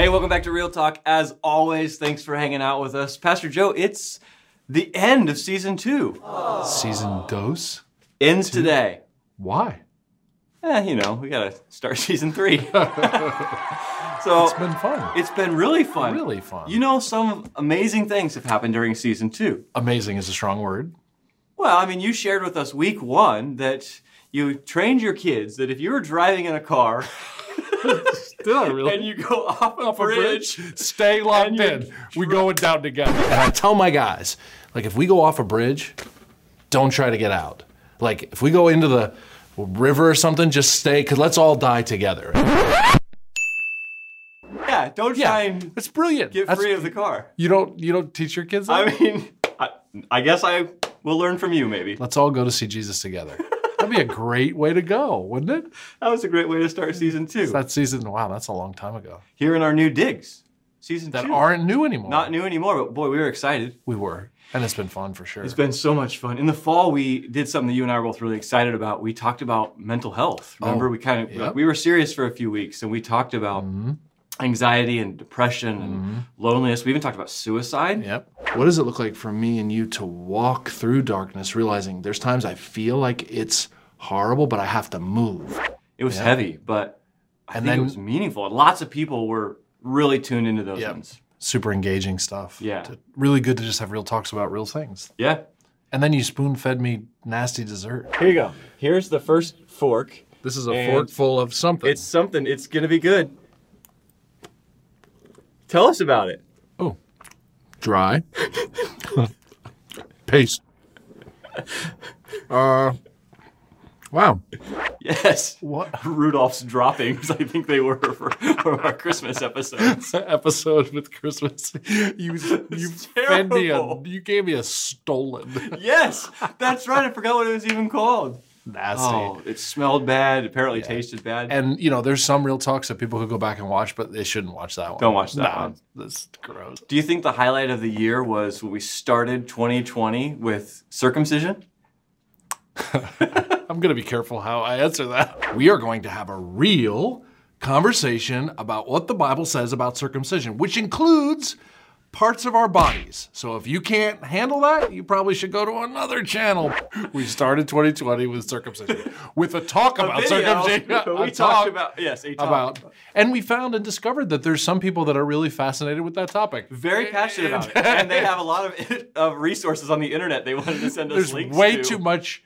Hey, welcome back to Real Talk. As always, thanks for hanging out with us. Pastor Joe, it's the end of season two. Season dos? Ends today. Why? Eh, you know, we gotta start season three. so It's been fun. it's been really fun. Really fun. You know, some amazing things have happened during season two. Amazing is a strong word. Well, I mean, you shared with us week one that you trained your kids that if you were driving in a car Did I really? and you go off a bridge, Stay locked in. We going down together. And I tell my guys, like, if we go off a bridge, don't try to get out. Like, if we go into the river or something, just stay, because let's all die together. yeah, don't try and It's brilliant. get That's- free of the car. You don't you don't teach your kids that? I mean, I, I guess I will learn from you, maybe. Let's all go to see Jesus together. That'd be a great way to go, wouldn't it? That was a great way to start season two. That season, wow, that's a long time ago. Here in our new digs, season That two. aren't new anymore. not new anymore, but boy, we were excited. We were. And it's been fun for sure. It's been so much fun. In the fall, we did something that you and I were both really excited about. We talked about mental health. Remember, Oh, we kind of yep. we were serious for a few weeks, and we talked about Mm-hmm. Anxiety and depression and mm-hmm. loneliness. We even talked about suicide. Yep. What does it look like for me and you to walk through darkness, realizing there's times I feel like it's horrible, but I have to move? It was heavy, but I And think then- it was meaningful. Lots of people were really tuned into those Yep. ones. Super engaging stuff. Yeah. To- really good to just have real talks about real things. Yeah. And then you spoon fed me nasty dessert. Here you go. Here's the first fork. This is a fork full of something. It's something. It's gonna be good. Tell us about it. oh, dry. Paste. Uh, wow. Yes. What Rudolph's droppings. I think they were for, for our Christmas episodes. episode with Christmas? You you fed me a you gave me a stollen yes, that's right. I forgot what it was even called. Nasty. Oh, it smelled bad. Apparently tasted bad. And you know, there's some real talks that people could go back and watch, but they shouldn't watch that one. Don't watch that Nah, one. That's gross. Do you think the highlight of the year was when we started 2020 with circumcision? I'm gonna be careful how I answer that. We are going to have a real conversation about what the Bible says about circumcision, which includes parts of our bodies. So if you can't handle that, you probably should go to another channel. We started 2020 with circumcision, with a talk about Video, circumcision. a we talk talked about yes, a talk. about, and we found and discovered that there's some people that are really fascinated with that topic. very passionate about it, and they have a lot of, of resources on the internet. They wanted to send us There's links. way to. too much.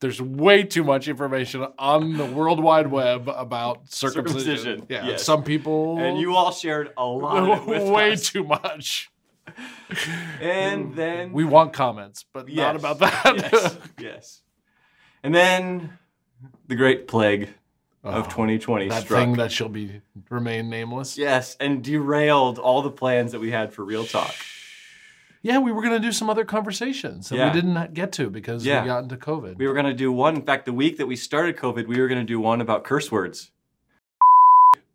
There's way too much information on the World Wide Web about circumcision. Circumcision, Yeah, yes. some people and you all shared a lot of it with way us. too much. And then We want comments, but not about that. yes, yes. And then the great plague of 2020 Oh, that struck. thing that shall be remain nameless. yes, and derailed all the plans that we had for Real Talk. Yeah, we were gonna do some other conversations that Yeah. we didn't get to because Yeah. we got into COVID. We were going to do one. In fact, the week that we started COVID, we were going to do one about curse words.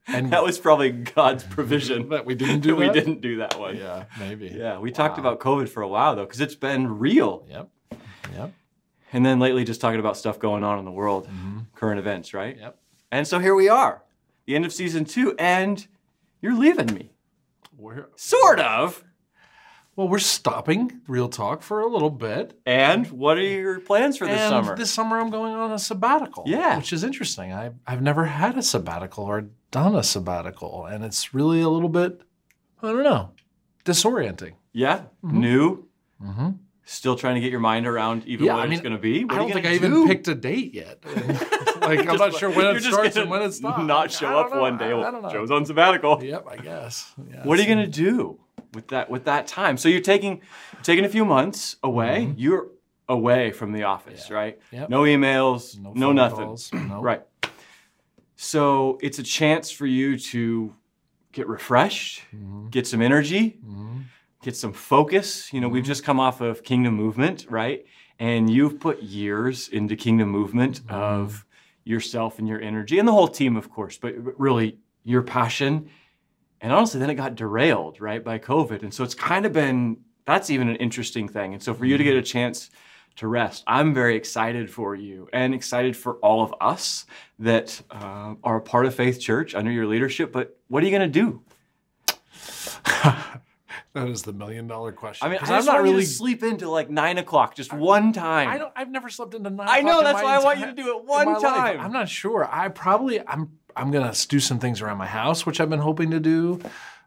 and That was probably God's provision that we didn't do. we that? didn't do that one. Yeah, maybe. Yeah, we talked about COVID for a while though, because it's been real. Yep. Yep. And then lately, just talking about stuff going on in the world, Mm-hmm. current events, right? Yep. And so here we are, the end of season two, and you're leaving me. We're, Sort of. Well, we're stopping real talk for a little bit. And what are your plans for this and summer? This summer, I'm going on a sabbatical. Yeah. which is interesting. I, I've never had a sabbatical or done a sabbatical, and it's really a little bit, I don't know, disorienting. yeah, Mm-hmm. new. Still trying to get your mind around even Yeah, what I mean, it's going to be. What I don't think I even picked a date yet. like I'm not sure when it starts and when it stops. Not show don't up know. one day. I, I don't know. Joe's on sabbatical. Yep, I guess. Yeah, What are you going to do with that with that time? So you're taking taking a few months away. You're away from the office, right? Mm-hmm. Yep. No emails, no, phone nothing. calls, no. Right. So it's a chance for you to get refreshed, Mm-hmm. get some energy, get some focus. You know, Mm-hmm. we've just come off of Kingdom Movement, right? And you've put years into Kingdom Movement Mm-hmm. of yourself and your energy and the whole team, of course, but really your passion. And honestly, then it got derailed, right, by COVID. And so it's kind of been that's even an interesting thing. And so for you to get a chance to rest, I'm very excited for you and excited for all of us that uh, are a part of Faith Church under your leadership. But what are you going to do that is the million dollar question. I mean, I want you to sleep into like nine o'clock, just one time. I don't. I've never slept into nine. I know, that's why I want you to do it one my life. time. I'm not sure. I probably. I'm. I'm gonna do some things around my house, which I've been hoping to do,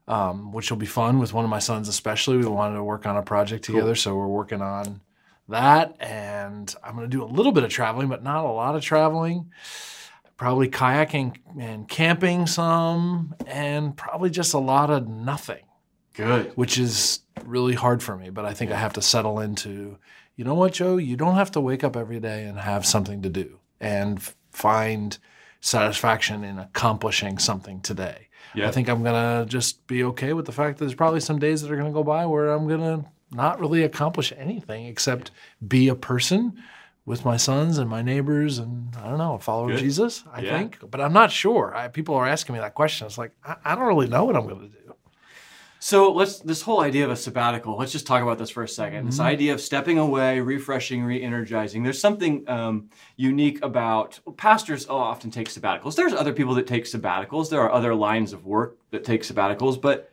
um, which will be fun with one of my sons, especially. We wanted to work on a project together, so we're working on that. And I'm gonna do a little bit of traveling, but not a lot of traveling. Probably kayaking and camping some, and probably just a lot of nothing Good. which is really hard for me. But I think I have to settle into, you know what, Joe, you don't have to wake up every day and have something to do and find satisfaction in accomplishing something today. Yeah. I think I'm gonna just be okay with the fact that there's probably some days that are gonna go by where I'm gonna not really accomplish anything except be a person with my sons and my neighbors and I don't know, a follower Good. of Jesus, I Yeah. think. But I'm not sure. I, people are asking me that question. It's like, I, I don't really know what I'm gonna do. So let's this whole idea of a sabbatical. Let's just talk about this for a 2nd This mm-hmm. idea of stepping away, refreshing, re-energizing. There's something um, unique about pastors. Often take sabbaticals. There's other people that take sabbaticals. There are other lines of work that take sabbaticals, but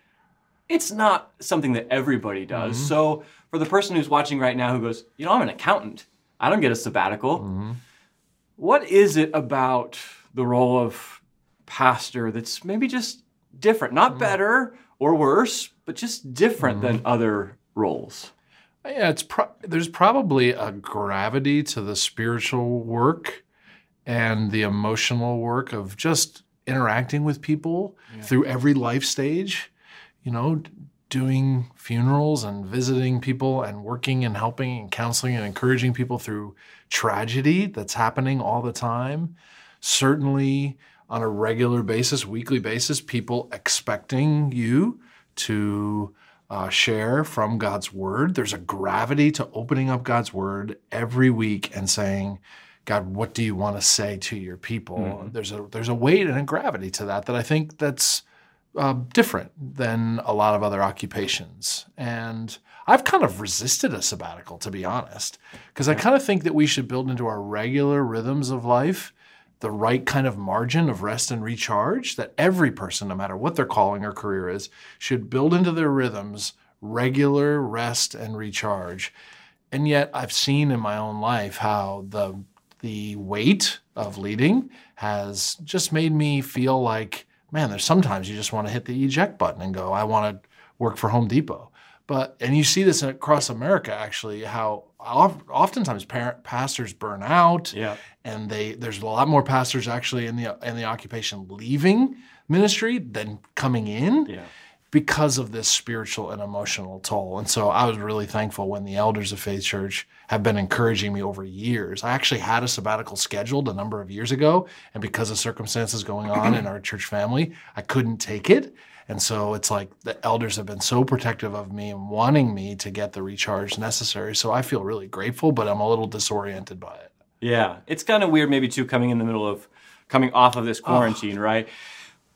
it's not something that everybody does. Mm-hmm. So for the person who's watching right now who goes, you know, I'm an accountant. I don't get a sabbatical. Mm-hmm. What is it about the role of pastor that's maybe just different? Not mm. better or worse, but just different than mm-hmm. other roles. Yeah, it's pro- there's probably a gravity to the spiritual work and the emotional work of just interacting with people through every life stage. You know, doing funerals and visiting people and working and helping and counseling and encouraging people through tragedy that's happening all the time. Certainly on a regular basis, weekly basis, people expecting you to uh, share from God's word. There's a gravity to opening up God's word every week and saying, God, what do you want to say to your people? There's a there's a weight and a gravity to that that I think that's uh, different than a lot of other occupations. And I've kind of resisted a sabbatical, to be honest, because I kind of think that we should build into our regular rhythms of life the right kind of margin of rest and recharge that every person, no matter what their calling or career is, should build into their rhythms regular rest and recharge. And yet, I've seen in my own life how the the weight of leading has just made me feel like, man, there's sometimes you just want to hit the eject button and go, I want to work for Home Depot. But and you see this across America actually, how of- oftentimes parent, pastors burn out, Yeah. and they there's a lot more pastors actually in the in the occupation leaving ministry than coming in Yeah. Because of this spiritual and emotional toll. And so I was really thankful when the elders of Faith Church have been encouraging me over years. I actually had a sabbatical scheduled a number of years ago, and because of circumstances going on in our church family, I couldn't take it. And so it's like the elders have been so protective of me and wanting me to get the recharge necessary. So I feel really grateful, but I'm a little disoriented by it. Yeah, it's kind of weird, maybe too, coming in the middle of coming off of this quarantine, right?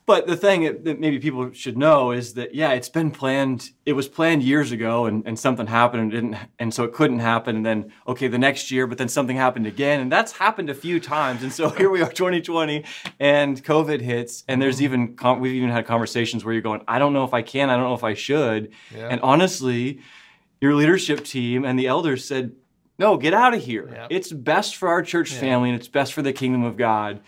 But the thing that maybe people should know is that yeah, it's been planned. It was planned years ago, and, and something happened and didn't, and so it couldn't happen. And then okay, the next year, but then something happened again, and that's happened a few times. And so here we are, 2020, and COVID hits, and there's mm-hmm. even we've even had conversations where you're going, I don't know if I can, I don't know if I should, Yeah. and honestly, your leadership team and the elders said, no, get out of here. Yeah. It's best for our church family and it's best for the kingdom of God.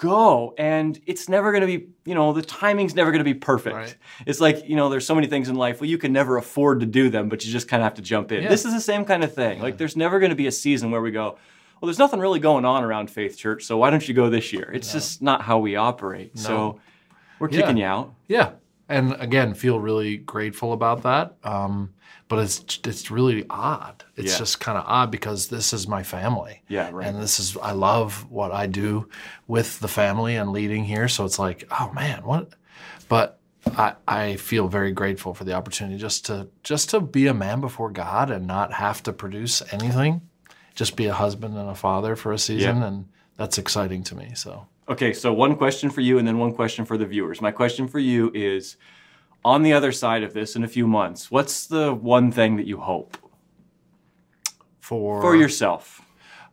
Go. And it's never going to be, you know, the timing's never going to be perfect. Right. It's like, you know, there's so many things in life, well, you can never afford to do them, but you just kind of have to jump in. Yeah. This is the same kind of thing. Like, there's never going to be a season where we go, well, there's nothing really going on around Faith Church, so why don't you go this year? It's just not how we operate. So we're Yeah. kicking you out. Yeah, and again, feel really grateful about that. Um, but it's it's really odd. It's Yeah. just kind of odd because this is my family. Yeah, right. And this is I love what I do with the family and leading here. So it's like, oh man, what? But I I feel very grateful for the opportunity just to just to be a man before God and not have to produce anything, just be a husband and a father for a season, Yeah. and that's exciting to me. So. Okay, so one question for you and then one question for the viewers. My question for you is on the other side of this in a few months, what's the one thing that you hope For, for yourself?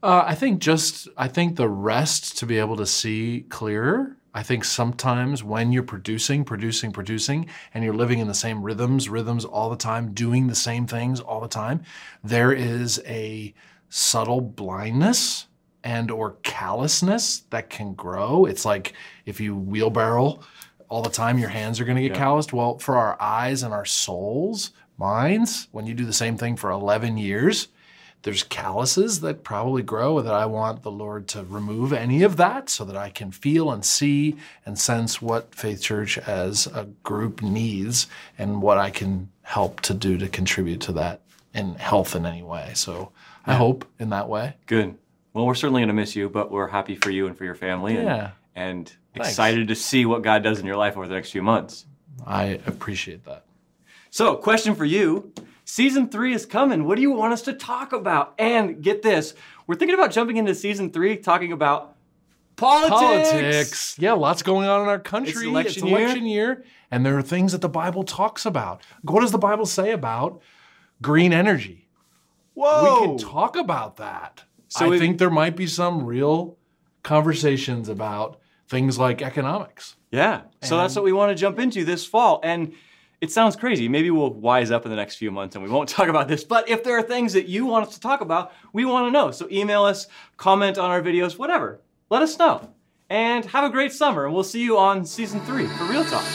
Uh, I think just I think the rest to be able to see clearer. I think sometimes when you're producing, producing, producing, and you're living in the same rhythms, rhythms all the time, doing the same things all the time, there is a subtle blindness and or callousness that can grow. It's like if you wheelbarrow all the time, your hands are going to get Yeah. calloused. Well, for our eyes and our souls, minds, when you do the same thing for 11 years, there's calluses that probably grow that I want the Lord to remove any of that so that I can feel and see and sense what Faith Church as a group needs and what I can help to do to contribute to that in health in any way. So I hope in that way. Good. Well, we're certainly going to miss you, but we're happy for you and for your family. And, Yeah. And Thanks. excited to see what God does in your life over the next few months. I appreciate that. So, question for you. Season three is coming. What do you want us to talk about? And get this, we're thinking about jumping into season three, talking about politics. politics. Yeah, lots going on in our country. It's election it's election year. And there are things that the Bible talks about. What does the Bible say about green energy? Whoa. We can talk about that. So I think there might be some real conversations about things like economics. Yeah. So that's what we want to jump into this fall. And it sounds crazy. Maybe we'll wise up in the next few months and we won't talk about this. But if there are things that you want us to talk about, we want to know. So email us, comment on our videos, whatever. Let us know. And have a great summer. And we'll see you on season three for Real Talk.